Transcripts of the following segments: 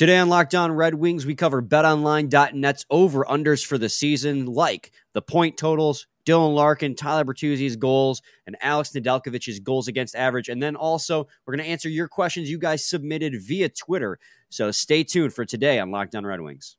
Today on Locked On Red Wings, we cover betonline.net's over unders for the season, like the point totals, Dylan Larkin, Tyler Bertuzzi's goals, and Alex Nedeljkovic's goals against average. And then also, we're going to answer your questions you guys submitted via Twitter. So stay tuned for today on Locked On Red Wings.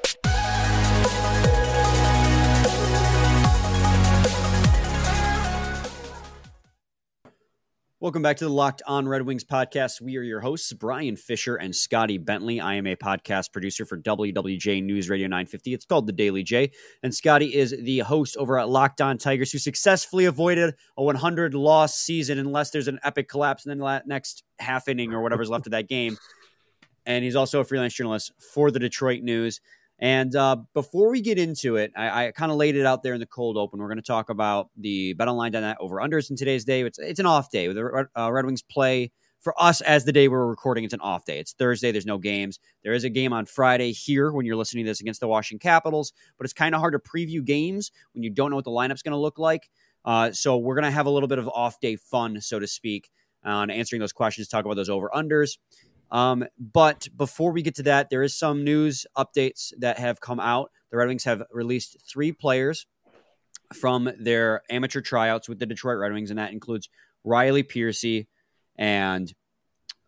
Welcome back to the Locked On Red Wings podcast. We are your hosts, Brian Fisher and Scotty Bentley. I am a podcast producer for WWJ News Radio 950. It's called The Daily J. And Scotty is the host over at Locked On Tigers, who successfully avoided a 100 loss season unless there's an epic collapse in the next half inning or whatever's left of that game. And he's also a freelance journalist for the Detroit News. And uh, before we get into it, I, I kind of laid it out there in the cold open. We're going to talk about the BetOnline.net over unders in today's day. It's it's an off day. The uh, Red Wings play for us as the day we're recording. It's an off day. It's Thursday. There's no games. There is a game on Friday here when you're listening to this against the Washington Capitals, but it's kind of hard to preview games when you don't know what the lineup's going to look like. Uh, so we're going to have a little bit of off day fun, so to speak, on answering those questions, talk about those over unders. Um, but before we get to that, there is some news updates that have come out. The Red Wings have released three players from their amateur tryouts with the Detroit Red Wings, and that includes Riley Piercy and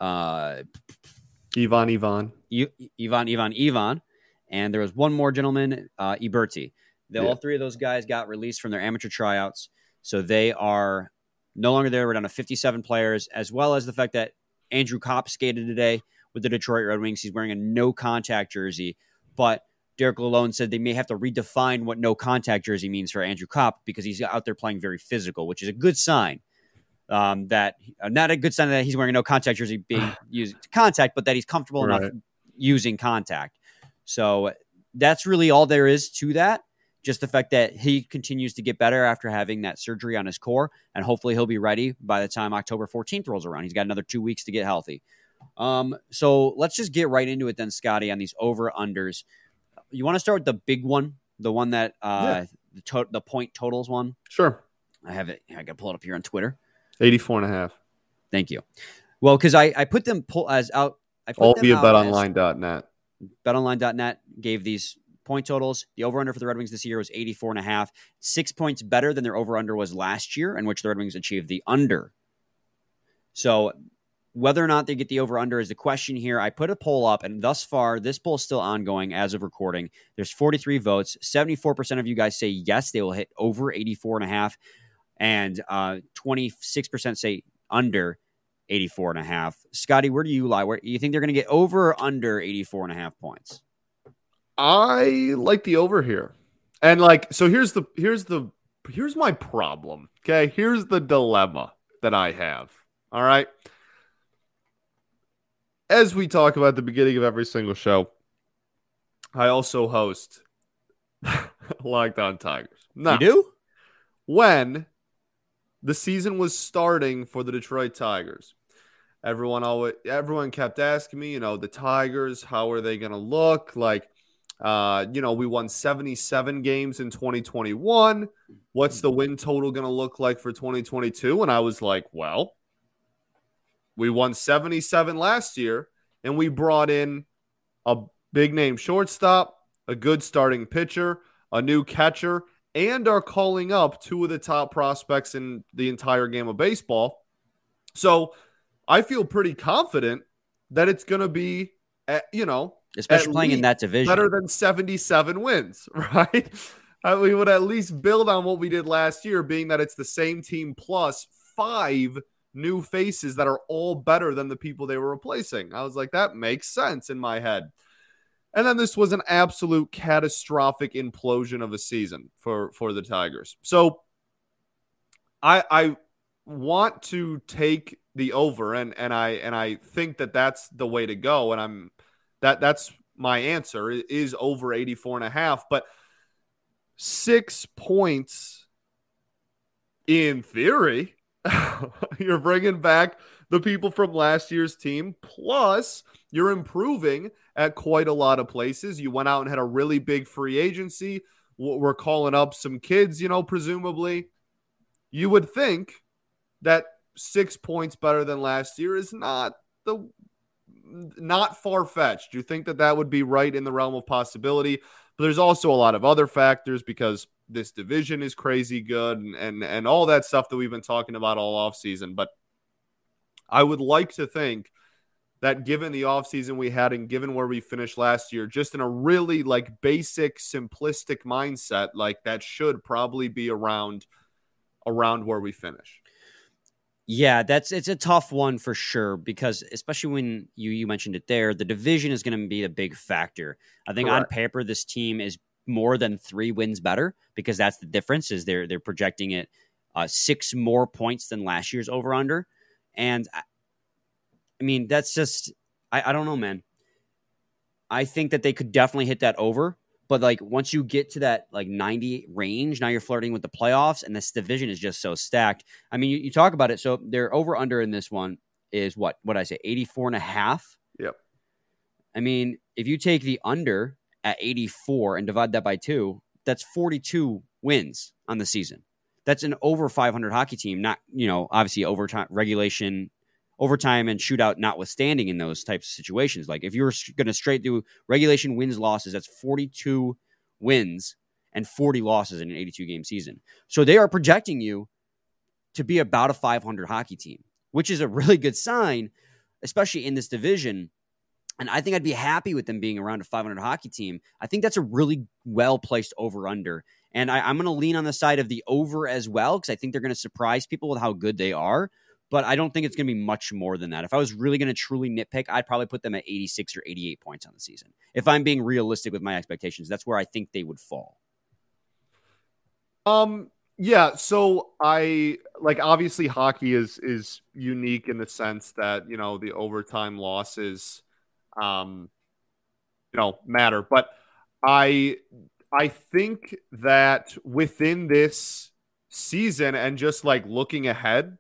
uh, Ivan Ivan. Ivan Ivan Ivan. And there was one more gentleman, uh, Iberti. The, yeah. All three of those guys got released from their amateur tryouts. So they are no longer there. We're down to 57 players, as well as the fact that Andrew Copp skated today with the Detroit Red Wings. He's wearing a no contact jersey, but Derek Lalonde said they may have to redefine what no contact jersey means for Andrew Copp because he's out there playing very physical, which is a good sign. Um, that uh, not a good sign that he's wearing a no contact jersey being used to contact, but that he's comfortable right. enough using contact. So that's really all there is to that just the fact that he continues to get better after having that surgery on his core, and hopefully he'll be ready by the time October 14th rolls around. He's got another two weeks to get healthy. Um, so let's just get right into it then, Scotty, on these over unders. You want to start with the big one, the one that uh, yeah. the, to- the point totals one? Sure. I have it. I got to pull it up here on Twitter. 84 and a half. Thank you. Well, because I, I put them pull as out. I put All via betonline.net. BetOnline.net gave these point totals. The over under for the Red Wings this year was 84 and a half, six points better than their over under was last year, in which the Red Wings achieved the under. So whether or not they get the over under is the question here. I put a poll up, and thus far, this poll is still ongoing as of recording. There's 43 votes. 74% of you guys say yes, they will hit over 84 and a half, and uh, 26% say under 84 and a half. Scotty, where do you lie? Where you think they're going to get over or under 84 and a half points? I like the over here. And like so here's the here's the here's my problem. Okay? Here's the dilemma that I have. All right? As we talk about the beginning of every single show, I also host Locked On Tigers. Now, you do? When the season was starting for the Detroit Tigers, everyone always everyone kept asking me, you know, the Tigers, how are they going to look? Like uh, you know, we won 77 games in 2021. What's the win total going to look like for 2022? And I was like, well, we won 77 last year and we brought in a big name shortstop, a good starting pitcher, a new catcher, and are calling up two of the top prospects in the entire game of baseball. So I feel pretty confident that it's going to be, eh, you know, especially playing in that division. Better than 77 wins, right? We would at least build on what we did last year, being that it's the same team plus five new faces that are all better than the people they were replacing. I was like, that makes sense in my head. And then this was an absolute catastrophic implosion of a season for for the Tigers. So I I want to take the over and and I and I think that that's the way to go and I'm that that's my answer is over 84 and a half. But six points in theory you're bringing back the people from last year's team. Plus, you're improving at quite a lot of places. You went out and had a really big free agency. We're calling up some kids, you know, presumably. You would think that six points better than last year is not the not far fetched. You think that that would be right in the realm of possibility? But there's also a lot of other factors because this division is crazy good and and, and all that stuff that we've been talking about all off season. But I would like to think that given the offseason we had and given where we finished last year, just in a really like basic, simplistic mindset, like that should probably be around around where we finish. Yeah, that's it's a tough one for sure because especially when you you mentioned it there, the division is going to be a big factor. I think Correct. on paper this team is more than 3 wins better because that's the difference is they're they're projecting it uh, 6 more points than last year's over under and I mean, that's just I, I don't know, man. I think that they could definitely hit that over. But like once you get to that like 90 range, now you're flirting with the playoffs, and this division is just so stacked. I mean, you, you talk about it. So they're over under in this one is what what I say, 84 and a half. Yep. I mean, if you take the under at 84 and divide that by two, that's 42 wins on the season. That's an over 500 hockey team, not, you know, obviously overtime regulation overtime and shootout notwithstanding in those types of situations. Like if you're going to straight do regulation wins losses, that's 42 wins and 40 losses in an 82 game season. So they are projecting you to be about a 500 hockey team, which is a really good sign, especially in this division. And I think I'd be happy with them being around a 500 hockey team. I think that's a really well placed over under. And I, am going to lean on the side of the over as well because I think they're going to surprise people with how good they are but I don't think it's going to be much more than that. If I was really going to truly nitpick, I'd probably put them at 86 or 88 points on the season. If I'm being realistic with my expectations, that's where I think they would fall. Um yeah, so I like obviously hockey is is unique in the sense that, you know, the overtime losses um you know matter, but I I think that within this season and just like looking ahead,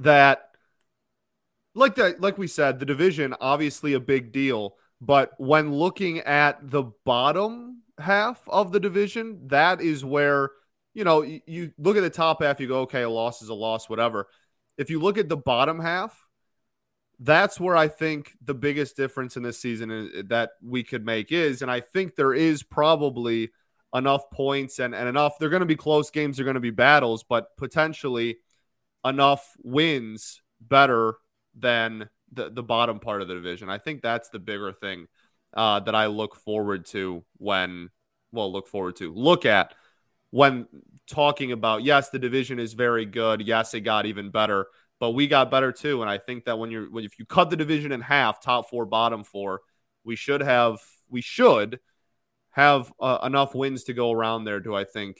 that like that like we said the division obviously a big deal but when looking at the bottom half of the division that is where you know you, look at the top half you go okay a loss is a loss whatever if you look at the bottom half that's where I think the biggest difference in this season that we could make is, and I think there is probably enough points and, and enough. They're going to be close games, they're going to be battles, but potentially enough wins better than the, the bottom part of the division. I think that's the bigger thing uh, that I look forward to when, well, look forward to, look at when talking about, yes, the division is very good. Yes, it got even better, but we got better too. And I think that when you're, when, if you cut the division in half, top four, bottom four, we should have, we should have uh, enough wins to go around there. Do I think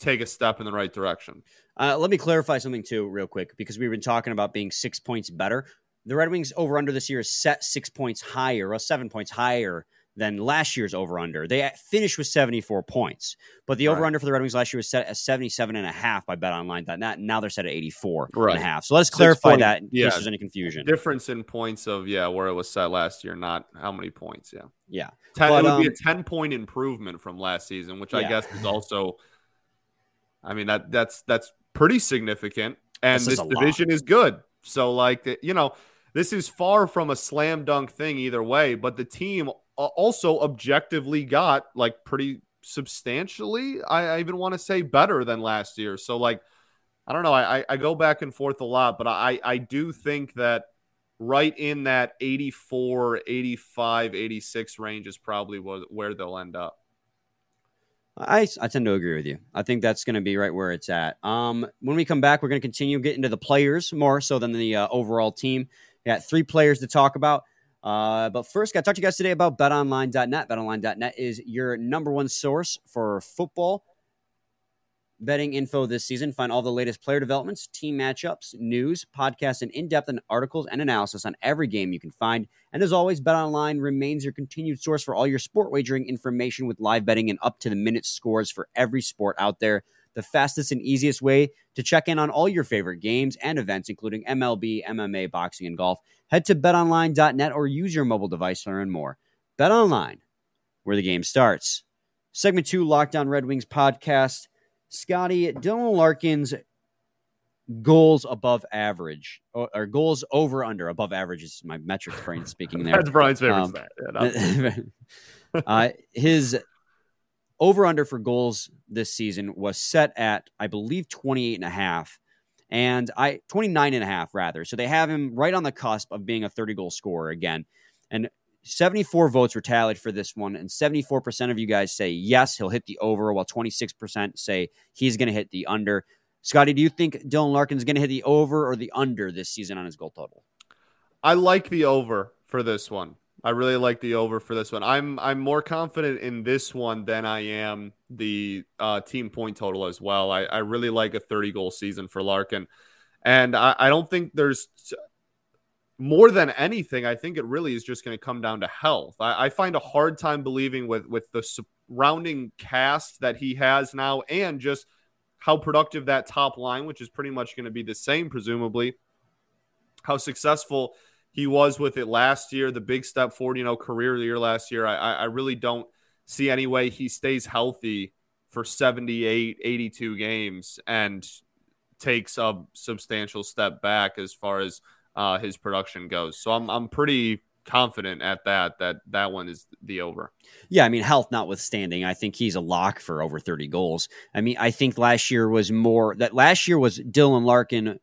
take a step in the right direction? Uh, let me clarify something too, real quick, because we've been talking about being six points better. The Red Wings over under this year is set six points higher, or seven points higher than last year's over under. They finished with 74 points, but the over under for the Red Wings last year was set at 77 and a half by betonline.net. Now they're set at 84 right. and a half. So let's clarify point, that in yeah, case there's any confusion. Difference in points of, yeah, where it was set last year, not how many points. Yeah. Yeah. Ten, but, it would um, be a 10 point improvement from last season, which yeah. I guess is also, I mean, that that's, that's pretty significant. And this, this division lot. is good. So, like, you know, this is far from a slam dunk thing either way, but the team also objectively got like pretty substantially, I, I even want to say better than last year. So, like, I don't know. I, I go back and forth a lot, but I, I do think that right in that 84, 85, 86 range is probably where they'll end up. I, I tend to agree with you. I think that's going to be right where it's at. Um, when we come back, we're going to continue getting into the players more so than the uh, overall team. We got three players to talk about. Uh, but first, got to talk to you guys today about betonline.net. Betonline.net is your number one source for football betting info this season. Find all the latest player developments, team matchups, news, podcasts, and in-depth articles and analysis on every game you can find. And as always, BetOnline remains your continued source for all your sport wagering information with live betting and up to the minute scores for every sport out there. The the fastest and easiest way to check in on all your favorite games and events, including MLB, MMA, boxing, and golf. Head to betonline.net or use your mobile device to learn more. BetOnline, where the game starts. Segment two, Locked On Red Wings podcast. Scotty, Dylan Larkin's goals above average or, goals over under above average is my metric brain speaking there. That's Brian's favorite um, yeah, uh, his over under for goals this season was set at I believe 28 and a half and I 29 and a half rather. So they have him right on the cusp of being a 30 goal scorer again. And 74 votes were tallied for this one, and 74% of you guys say yes, he'll hit the over, while 26% say he's going to hit the under. Scotty, do you think Dylan Larkin's going to hit the over or the under this season on his goal total? I like the over for this one. I really like the over for this one. I'm I'm more confident in this one than I am the uh, team point total as well. I, I really like a 30 goal season for Larkin, and I, I don't think there's more than anything. I think it really is just going to come down to health. I, I find a hard time believing with with the surrounding cast that he has now, and just how productive that top line, which is pretty much going to be the same, presumably, how successful he was with it last year, the big step forward, you know, career year last year. I, I really don't see any way he stays healthy for 78, 82 games and takes a substantial step back as far as uh, his production goes. So I'm, I'm pretty confident at that that that one is the over. Yeah, I mean health notwithstanding, I think he's a lock for over 30 goals. I mean, I think last year was more that last year was Dylan Larkin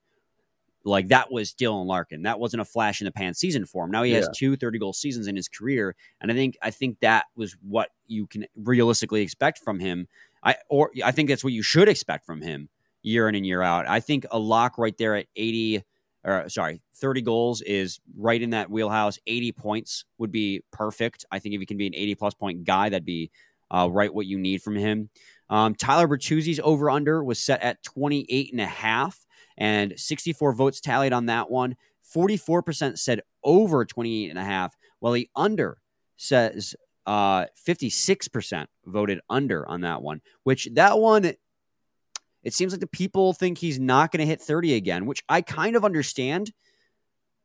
like that was Dylan Larkin. That wasn't a flash in the pan season for him. Now he yeah. has two 30 goal seasons in his career and I think I think that was what you can realistically expect from him. I or I think that's what you should expect from him year in and year out. I think a lock right there at 80 or sorry, 30 goals is right in that wheelhouse. 80 points would be perfect. I think if he can be an 80 plus point guy, that'd be uh, right what you need from him. Um, Tyler Bertuzzi's over under was set at 28 and a half, and 64 votes tallied on that one. 44% said over 28 and a half, while the under says uh, 56% voted under on that one, which that one it seems like the people think he's not going to hit 30 again, which I kind of understand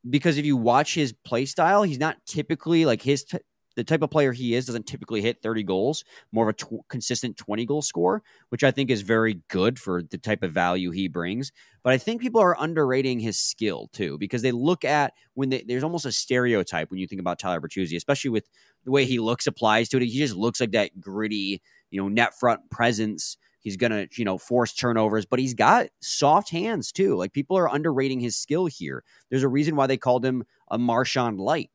because if you watch his play style, he's not typically like his t- the type of player he is doesn't typically hit 30 goals, more of a tw- consistent 20 goal score, which I think is very good for the type of value he brings. But I think people are underrating his skill too because they look at when they, there's almost a stereotype when you think about Tyler Bertuzzi, especially with the way he looks applies to it. He just looks like that gritty, you know, net front presence He's going to, you know, force turnovers, but he's got soft hands too. Like people are underrating his skill here. There's a reason why they called him a Marchand light.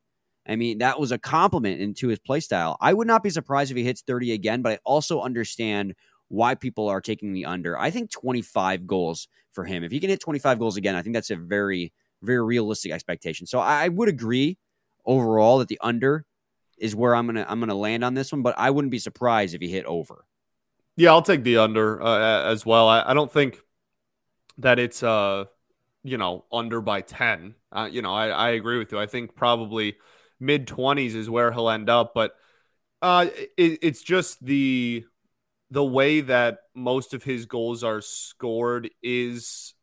I mean, that was a compliment into his play style. I would not be surprised if he hits 30 again, but I also understand why people are taking the under. I think 25 goals for him. If he can hit 25 goals again, I think that's a very, very realistic expectation. So I would agree overall that the under is where I'm gonna I'm gonna land on this one, but I wouldn't be surprised if he hit over. Yeah, I'll take the under uh, as well. I, I, don't think that it's uh you know under by ten. Uh, you know, I, I agree with you. I think probably mid twenties is where he'll end up, but uh, it, it's just the the way that most of his goals are scored is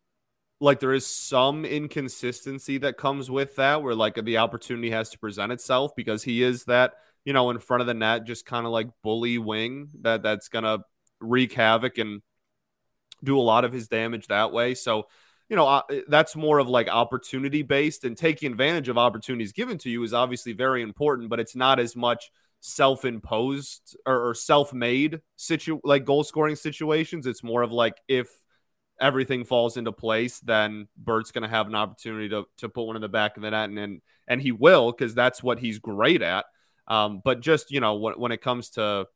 like there is some inconsistency that comes with that where like the opportunity has to present itself because he is that you know in front of the net just kind of like bully wing that that's gonna wreak havoc and do a lot of his damage that way. So, you know, that's more of like opportunity based and taking advantage of opportunities given to you is obviously very important, but it's not as much self-imposed or, or self-made situ like goal scoring situations. It's more of like if everything falls into place, then Bert's going to have an opportunity to, to put one in the back of the net and, and, and he will, cause that's what he's great at. Um, but just, you know, when, when it comes to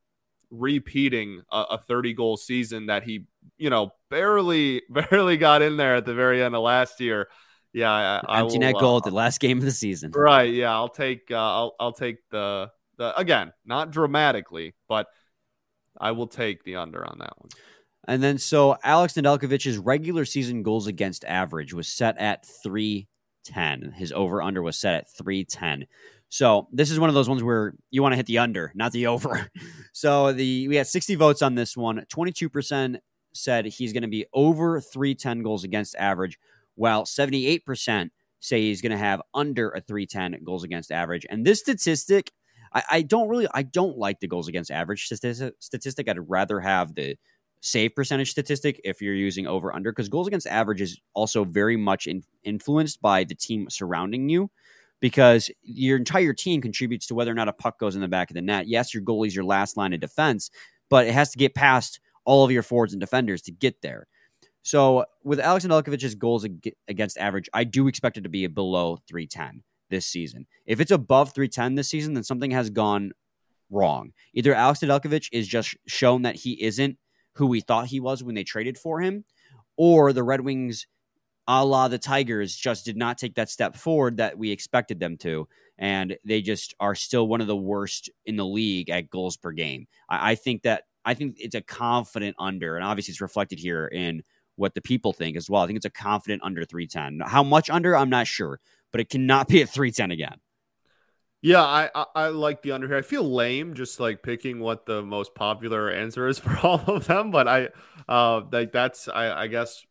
repeating a, a 30 goal season that he, you know, barely barely got in there at the very end of last year. Yeah, I, empty I will, net goal uh, at the last game of the season. Right. Yeah, I'll take uh, I'll I'll take the the again not dramatically, but I will take the under on that one. And then so Alex Nedeljkovic's regular season goals against average was set at 310. His over under was set at 310. So this is one of those ones where you want to hit the under, not the over. so the we had 60 votes on this one. 22% said he's going to be over 310 goals against average, while 78% say he's going to have under a 310 goals against average. And this statistic, I, I don't really, I don't like the goals against average statistic. I'd rather have the save percentage statistic if you're using over under because goals against average is also very much in, influenced by the team surrounding you because your entire team contributes to whether or not a puck goes in the back of the net. Yes, your goalie's your last line of defense, but it has to get past all of your forwards and defenders to get there. So with Alex Nedeljkovic's goals against average, I do expect it to be below 310 this season. If it's above 310 this season, then something has gone wrong. Either Alex Nedeljkovic is just shown that he isn't who we thought he was when they traded for him, or the Red Wings, a la the Tigers, just did not take that step forward that we expected them to. And they just are still one of the worst in the league at goals per game. I, I think that I think it's a confident under, and obviously it's reflected here in what the people think as well. I think it's a confident under 310. How much under, I'm not sure, but it cannot be at 310 again. Yeah, I, I, I like the under here. I feel lame just like picking what the most popular answer is for all of them, but I uh like that's I, I guess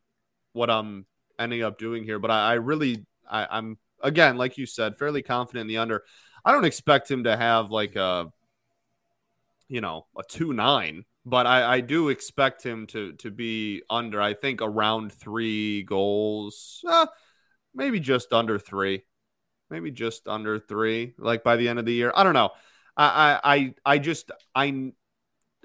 what I'm ending up doing here. But I, I really I, I'm again, like you said, fairly confident in the under. I don't expect him to have like a you know a two nine but I, I do expect him to to be under. I think around three goals, uh, maybe just under three, maybe just under three. Like by the end of the year, I don't know. I I I just I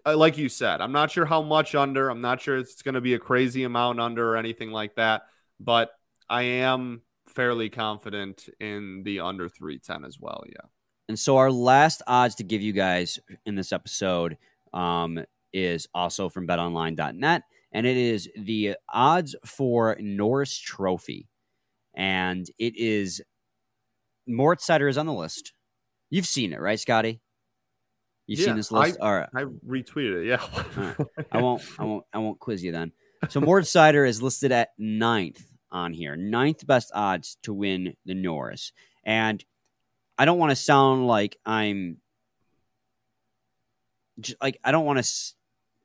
like you said, I'm not sure how much under. I'm not sure it's going to be a crazy amount under or anything like that. But I am fairly confident in the under 310 as well. Yeah. And so our last odds to give you guys in this episode um, is also from betonline.net, and it is the odds for Norris Trophy. And it is Moritz Seider is on the list. You've seen it, right, Scotty? You've yeah, seen this list. I, All right. I retweeted it. Yeah. right. I won't. I won't. I won't quiz you then. So Moritz Seider is listed at ninth on here, ninth best odds to win the Norris. And I don't want to sound like I'm just like I don't want to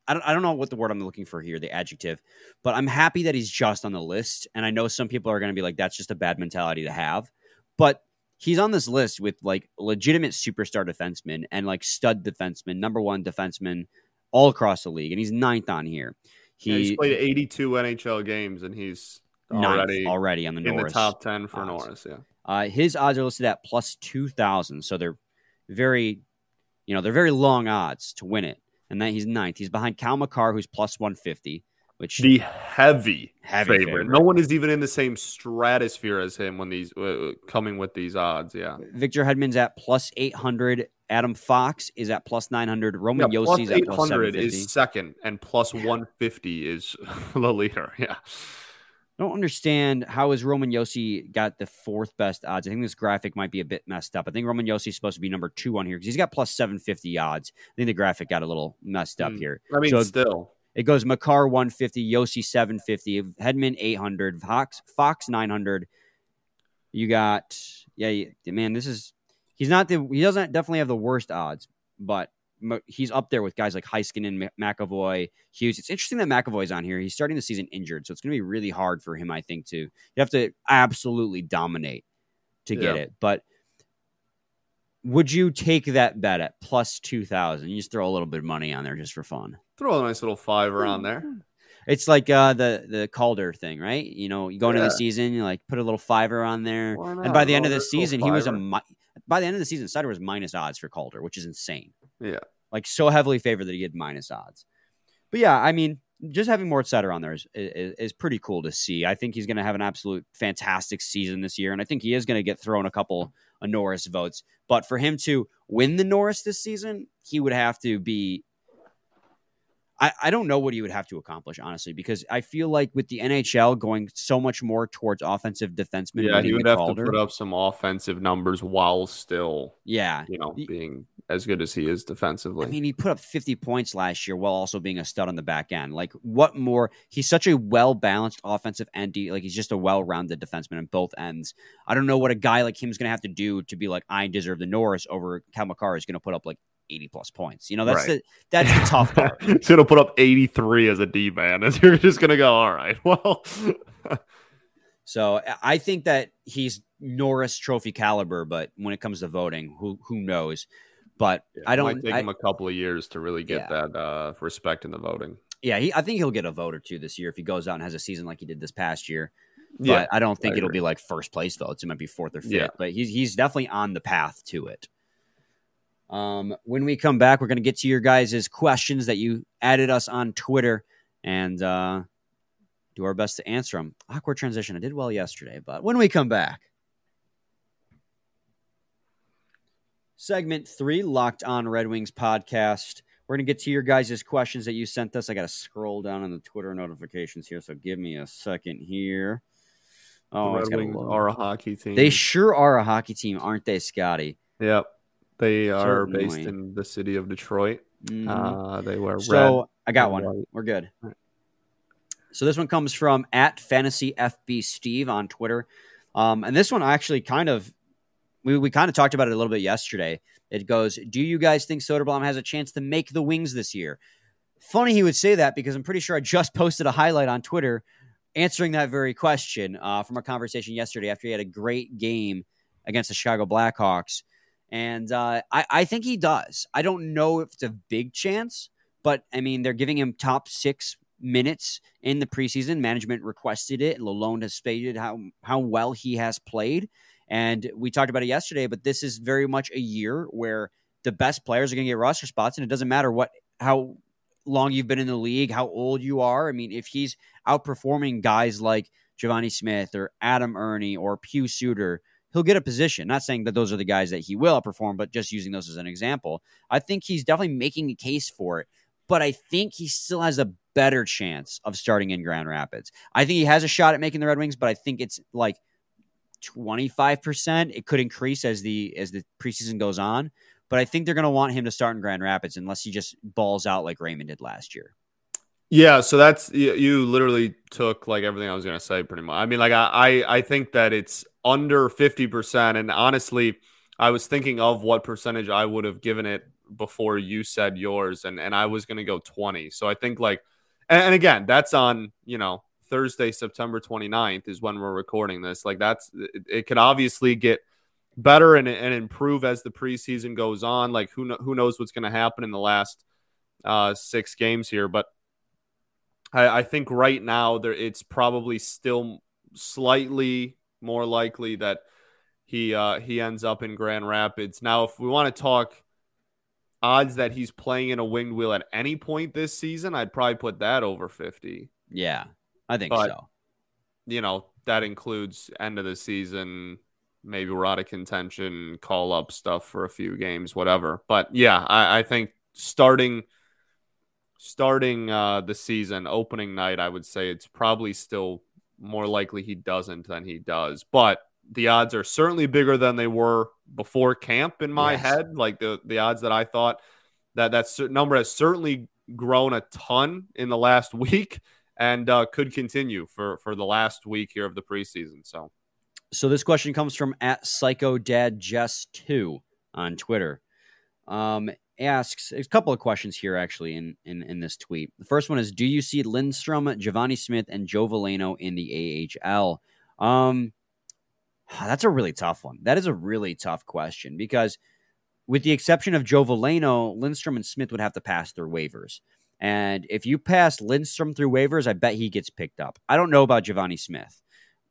I don't, I don't know what the word I'm looking for here, the adjective, but I'm happy that he's just on the list. And I know some people are going to be like, that's just a bad mentality to have. But he's on this list with like legitimate superstar defensemen and like stud defensemen, number one defenseman all across the league. And he's ninth on here. He, yeah, he's played 82 NHL games and he's already, ninth already on the Norris. In the top 10 for odds. Norris, yeah. Uh, his odds are listed at plus 2,000. So they're very, you know, they're very long odds to win it and then he's ninth. He's behind Cal Makar, who's plus 150, which the heavy, heavy favorite. favorite. No one is even in the same stratosphere as him when these uh, coming with these odds. Yeah, Victor Hedman's at plus 800. Adam Fox is at plus 900. Roman yeah, Josi's at plus 800 is second, and plus 150 is the leader. Yeah. I don't understand how is Roman Josi got the fourth best odds. I think this graphic might be a bit messed up. I think Roman Josi is supposed to be number two on here because he's got plus seven fifty odds. I think the graphic got a little messed up mm. here. I mean, so still, it goes Makar one fifty, Josi seven fifty, Hedman eight hundred, Fox Fox nine hundred. You got yeah, man. This is he's not the he doesn't definitely have the worst odds, but he's up there with guys like Heiskanen, McAvoy, Hughes. It's interesting that McAvoy's on here. He's starting the season injured, so it's going to be really hard for him, I think, to you have to absolutely dominate to get yeah. it. But would you take that bet at plus two thousand? You just throw a little bit of money on there just for fun. Throw a nice little fiver on there. It's like uh, the the Calder thing, right? You know, you go into yeah. the season, you like put a little fiver on there, and by the end of the season, he was a by the end of the season, Seider was minus odds for Calder, which is insane. Yeah. Like so heavily favored that he had minus odds. But yeah, I mean, just having Moritz Seider on there is, is, is pretty cool to see. I think he's going to have an absolute fantastic season this year, and I think he is going to get thrown a couple of Norris votes. But for him to win the Norris this season, he would have to be I, I don't know what he would have to accomplish, honestly, because I feel like with the NHL going so much more towards offensive defensemen. Yeah, he would have Calder, to put up some offensive numbers while still, yeah, you know, being as good as he is defensively. I mean, he put up 50 points last year while also being a stud on the back end. Like, what more? He's such a well balanced offensive end. Like, he's just a well rounded defenseman on both ends. I don't know what a guy like him is going to have to do to be like, I deserve the Norris over Cale Makar is going to put up like 80 plus points. You know, that's Right. the that's the tough part. He's gonna put up 83 as a D man, and you're just gonna go, all right, well, So I- think that he's Norris Trophy caliber, but when it comes to voting, who who knows? But I don't. Might take I- him a couple of years to really get Yeah. that uh, respect in the voting. yeah, he, I think he'll get a vote or two this year if he goes out and has a season like he did this past year. But Yeah, I don't think I it'll be like first place votes. It might be fourth or fifth. Yeah. But he's he's definitely on the path to it. Um, when we come back, we're going to get to your guys' questions that you added us on Twitter and uh, do our best to answer them. Awkward transition. I did well yesterday, but when we come back, segment three, Locked On Red Wings podcast. We're going to get to your guys' questions that you sent us. I got to scroll down on the Twitter notifications here, so give me a second here. Oh, the it's Red gotta Wings load. are a hockey team. They sure are a hockey team, aren't they, Scotty? yep, they are based in the city of Detroit. Mhm. Uh, they wear so red. I got one. white. We're good. Right. So this one comes from at fantasy FB Steve on Twitter, um, and this one actually kind of we we kind of talked about it a little bit yesterday. It goes, "Do you guys think Soderblom has a chance to make the Wings this year?" Funny he would say that because I'm pretty sure I just posted a highlight on Twitter answering that very question uh, from our conversation yesterday after he had a great game against the Chicago Blackhawks. And uh, I, I think he does. I don't know if it's a big chance, but I mean, they're giving him top six minutes in the preseason. Management requested it. Lalonde has stated how, how well he has played. And we talked about it yesterday, but this is very much a year where the best players are going to get roster spots, and it doesn't matter what how long you've been in the league, how old you are. I mean, if he's outperforming guys like Givani Smith or Adam Erne or Pius Suter, he'll get a position. Not saying that those are the guys that he will outperform, but just using those as an example. I think he's definitely making a case for it, but I think he still has a better chance of starting in Grand Rapids. I think he has a shot at making the Red Wings, but I think it's like 25%. It could increase as the as the preseason goes on, but I think they're going to want him to start in Grand Rapids unless he just balls out like Raymond did last year. Yeah, so that's you, you literally took like everything I was gonna say pretty much. I mean, like I I, I think that it's under fifty percent, and honestly, I was thinking of what percentage I would have given it before you said yours, and and I was gonna go twenty. So I think like, and, and again, that's on you know Thursday, September 29th is when we're recording this. Like that's it, it could obviously get better and, and improve as the preseason goes on. Like who kno- who knows what's gonna happen in the last uh, six games here, but. I, I think right now there it's probably still slightly more likely that he uh, he ends up in Grand Rapids. Now, if we want to talk odds that he's playing in a winged wheel at any point this season, I'd probably put that over fifty. Yeah, I think But- so. You know, that includes end of the season. Maybe we're out of contention, call up stuff for a few games, whatever. But yeah, I, I think starting starting uh, the season, opening night, I would say it's probably still more likely he doesn't than he does. But the odds are certainly bigger than they were before camp in my Yes. head. Like the the odds that I thought that that number has certainly grown a ton in the last week and uh, could continue for for the last week here of the preseason. So So this question comes from at Psycho Dad Jess two on Twitter. Um, asks a couple of questions here actually in, in in this tweet. The first one is: Do you see Lindstrom, Givani Smith, and Joe Veleno in the AHL? Um, that's a really tough one. That is a really tough question because, with the exception of Joe Veleno, Lindstrom and Smith would have to pass through waivers. And if you pass Lindstrom through waivers, I bet he gets picked up. I don't know about Givani Smith,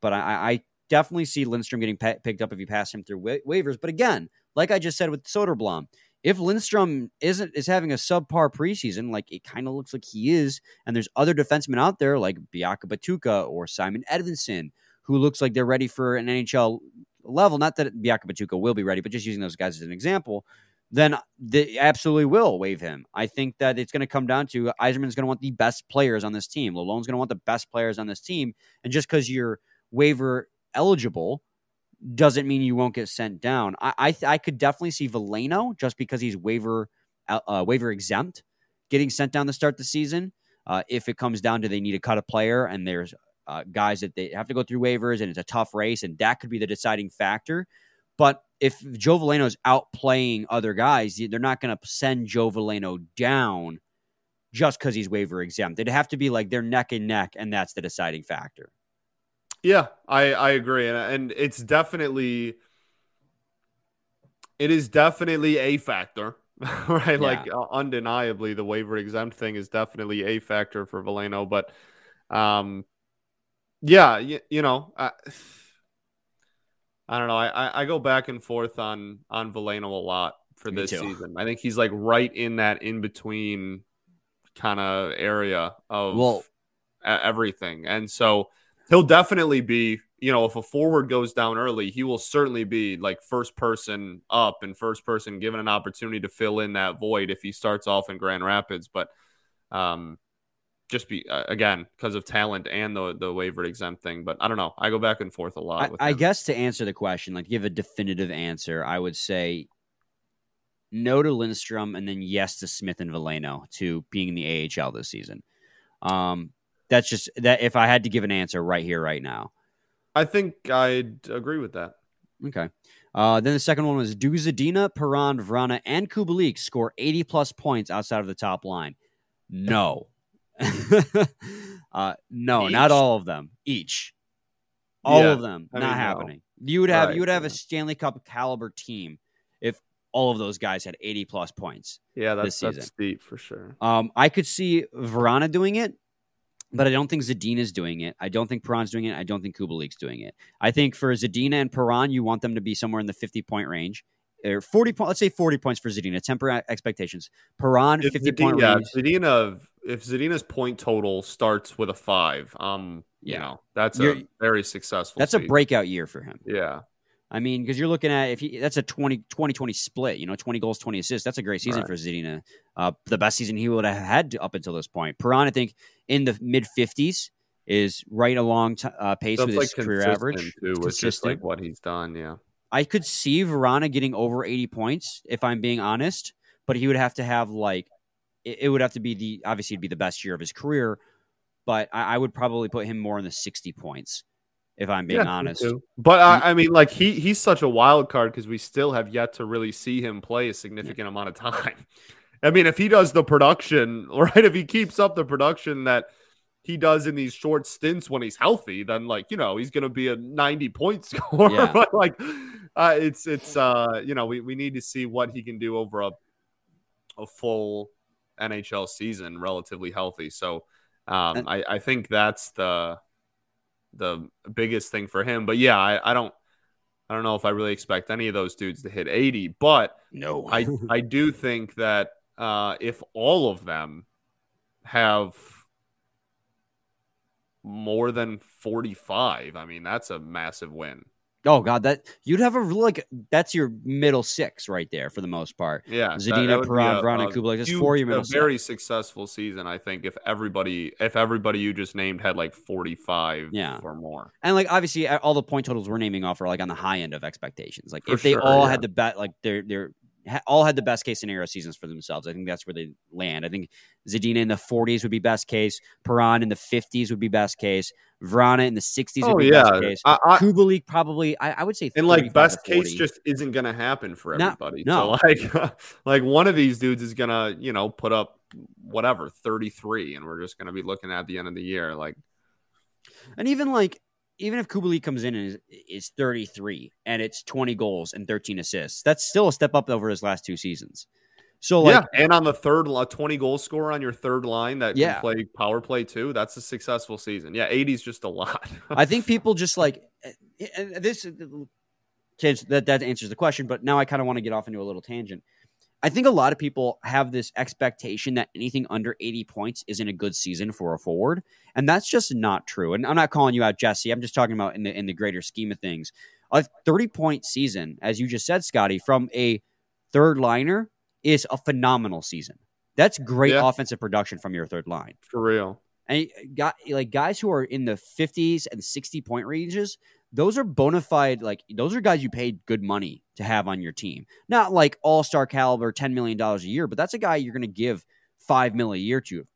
but I, I definitely see Lindstrom getting picked up if you pass him through wa- waivers. But again, like I just said with Soderblom, if Lindstrom isn't is having a subpar preseason, like it kind of looks like he is, and there's other defensemen out there like Biaka Batuka or Simon Edvinsson who looks like they're ready for an NHL level. Not that Biaka Batuka will be ready, but just using those guys as an example, then they absolutely will waive him. I think that it's going to come down to Yzerman's going to want the best players on this team. Lalonde's going to want the best players on this team, and just because you're waiver eligible doesn't mean you won't get sent down. I I, th- I could definitely see Veleno just because he's waiver uh, waiver exempt getting sent down to start the season. Uh, if it comes down to they need to cut a player and there's uh, guys that they have to go through waivers and it's a tough race and that could be the deciding factor. But if Joe Veleno's outplaying other guys, they're not going to send Joe Veleno down just because he's waiver exempt. It'd have to be like they're neck and neck, and that's the deciding factor. Yeah, I I agree, and and it's definitely it is definitely a factor, right? Yeah. Like uh, undeniably, the waiver exempt thing is definitely a factor for Veleno, but um, yeah, you, you know. I, I don't know. I, I go back and forth on on Veleno a lot for this season. I think he's like right in that in between kind of area of well, everything, and so he'll definitely be. You know, if a forward goes down early, he will certainly be like first person up and first person given an opportunity to fill in that void if he starts off in Grand Rapids. But um, just be uh, again because of talent and the the waiver exempt thing. But I don't know. I go back and forth a lot. I, I, guess to answer the question, like give a definitive answer, I would say no to Lindstrom and then yes to Smith and Veleno to being in the AHL this season. Um, that's just that. If I had to give an answer right here, right now, I think I'd agree with that. Okay. Uh, then the second one was do Zadina, Perron, Vrana, and Kubalik score 80 plus points outside of the top line? No. uh, no, Each? not all of them. Each, all yeah, of them, I not mean, happening. No. You would have right, you would have yeah. a Stanley Cup caliber team if all of those guys had 80 plus points. Yeah, that's, that's deep for sure. Um, I could see Vrana doing it, but I don't think Zadina is doing it. I don't think Perron's doing it. I don't think Kubalik's doing it. I think for Zadina and Perron, you want them to be somewhere in the 50 point range or 40 points, let's say 40 points for Zadina, temper expectations. Perron, 50 Zadina, point yeah, range. Zadina, if Zadina's point total starts with a five, um, yeah. you know, that's You're, a very successful. That's season. a breakout year for him. Yeah. I mean, because you're looking at if he, that's a 20, 20 20 split, you know, 20 goals, 20 assists. That's a great season right. for Zadina. Uh, the best season he would have had up until this point. Perron, I think, in the mid 50s is right along t- uh, pace that's with like his career average. Too, like what he's done. Yeah. I could see Vrana getting over 80 points if I'm being honest, but he would have to have like it, it would have to be the obviously it'd be the best year of his career, but I, I would probably put him more in the 60 points if I'm being yeah, honest. But uh, I mean, like he he's such a wild card because we still have yet to really see him play a significant amount of time. I mean, if he does the production, right? If he keeps up the production that he does in these short stints when he's healthy, then like you know he's going to be a 90 point scorer. Yeah. but like uh, it's it's uh you know we, we need to see what he can do over a a full NHL season relatively healthy. So um, I I think that's the the biggest thing for him. But yeah, I, I don't I don't know if I really expect any of those dudes to hit 80, but no, I I do think that uh, if all of them have more than 45. I mean, that's a massive win. Oh god, that you'd have a like that's your middle six right there for the most part. Yeah, Zadina, Perron, Vrana, Kubalik. That's four your middle. A very successful season, I think. If everybody, if everybody you just named had like forty five, yeah. or more, and like obviously all the point totals we're naming off are like on the high end of expectations. Like for if they sure, all yeah. had the bet, like they're all had the best case scenario seasons for themselves. I think that's where they land. I think Zadina in the 40s would be best case. Perron in the 50s would be best case. Vrana in the 60s oh, would be yeah. best case. I, I, Kubalik probably, I, I, would say, and like best case just isn't going to happen for everybody. no, so like, like one of these dudes is going to, you know, put up whatever 33, and we're just going to be looking at the end of the year like. And even like even if Kubalik comes in and is, is 33 and it's 20 goals and 13 assists, that's still a step up over his last two seasons. So like, yeah, and on the third, a 20 goal score on your third line that yeah. can play power play too. That's a successful season. Yeah, 80 is just a lot. I think people just like eh, eh, this. Eh, that that answers the question, but now I kind of want to get off into a little tangent. I think a lot of people have this expectation that anything under 80 points isn't a good season for a forward, and that's just not true. And I'm not calling you out, Jesse. I'm just talking about in the in the greater scheme of things. A 30 point season, as you just said, Scotty, from a third liner is a phenomenal season. That's great yeah. offensive production from your third line. For real. And uh, got like guys who are in the 50s and 60 point ranges, those are bona fide, like those are guys you paid good money to have on your team. Not like all star caliber, $10 million a year, but that's a guy you're going to give five mil a year to.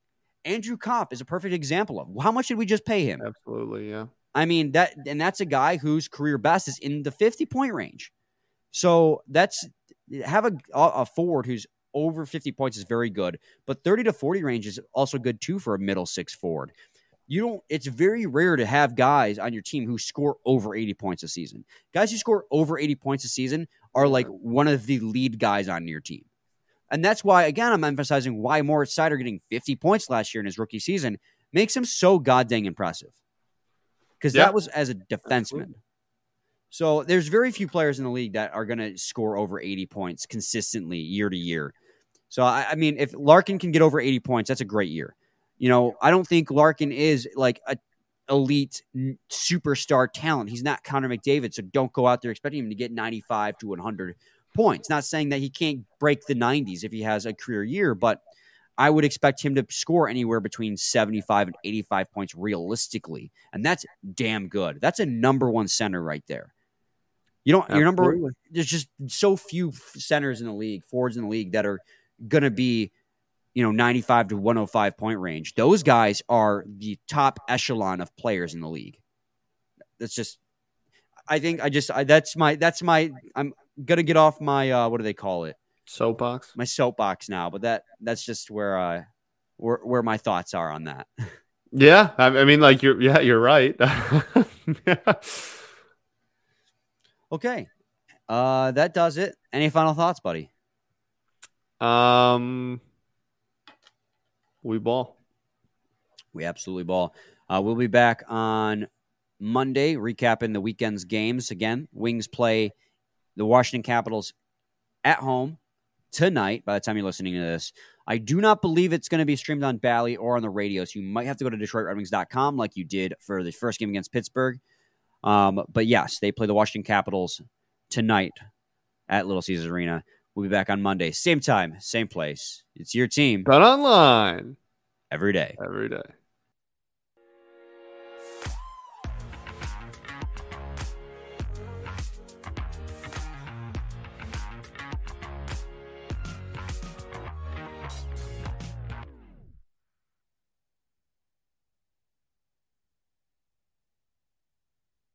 Andrew Copp is a perfect example of how much did we just pay him? Absolutely, yeah. I mean that, and that's a guy whose career best is in the 50 point range. So that's have a a forward who's over 50 points is very good, but 30 to 40 range is also good too for a middle six forward. You don't it's very rare to have guys on your team who score over 80 points a season. Guys who score over 80 points a season are like one of the lead guys on your team. And that's why again I'm emphasizing why Moritz Seider getting 50 points last year in his rookie season makes him so goddamn impressive. Because Yeah. that was as a defenseman. So there's very few players in the league that are going to score over 80 points consistently year to year. So I, I mean, if Larkin can get over 80 points, that's a great year. You know, I don't think Larkin is like a elite superstar talent. He's not Connor McDavid, so don't go out there expecting him to get 95 to 100 points. Not saying that he can't break the 90s if he has a career year, but I would expect him to score anywhere between 75 and 85 points realistically. And that's damn good. That's a number one center right there. You don't, your number, there's just so few centers in the league, forwards in the league that are going to be, you know, 95 to 105 point range. Those guys are the top echelon of players in the league. That's just, I think I just, I, that's my, that's my, I'm going to get off my, uh, what do they call it? Soapbox. my soapbox now, but that that's just where uh where where my thoughts are on that. Yeah, I, I mean, like you're. Yeah, you're right. yeah. Okay. Uh that does it. Any final thoughts, buddy? Um, we ball. We absolutely ball. Uh we'll be back on Monday recapping the weekend's games again. Wings play the Washington Capitals at home tonight by the time you're listening to this. I do not believe it's going to be streamed on Bally or on the radio, so you might have to go to DetroitRedWings.com like you did for the first game against Pittsburgh. Um, but yes, they play the Washington Capitals tonight at Little Caesars Arena. We'll be back on Monday, same time, same place. It's your team Bet online every day. every day.